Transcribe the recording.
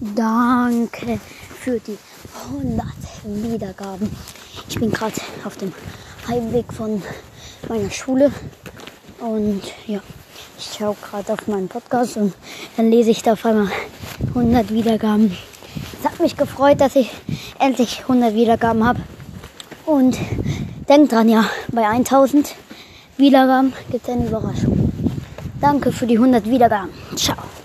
Danke für die 100 Wiedergaben. Ich bin gerade auf dem Heimweg von meiner Schule und ja, ich schaue gerade auf meinen Podcast und dann lese ich da auf einmal 100 Wiedergaben. Es hat mich gefreut, dass ich endlich 100 Wiedergaben habe. Und denkt dran, ja, bei 1000 Wiedergaben gibt es eine Überraschung. Danke für die 100 Wiedergaben. Ciao.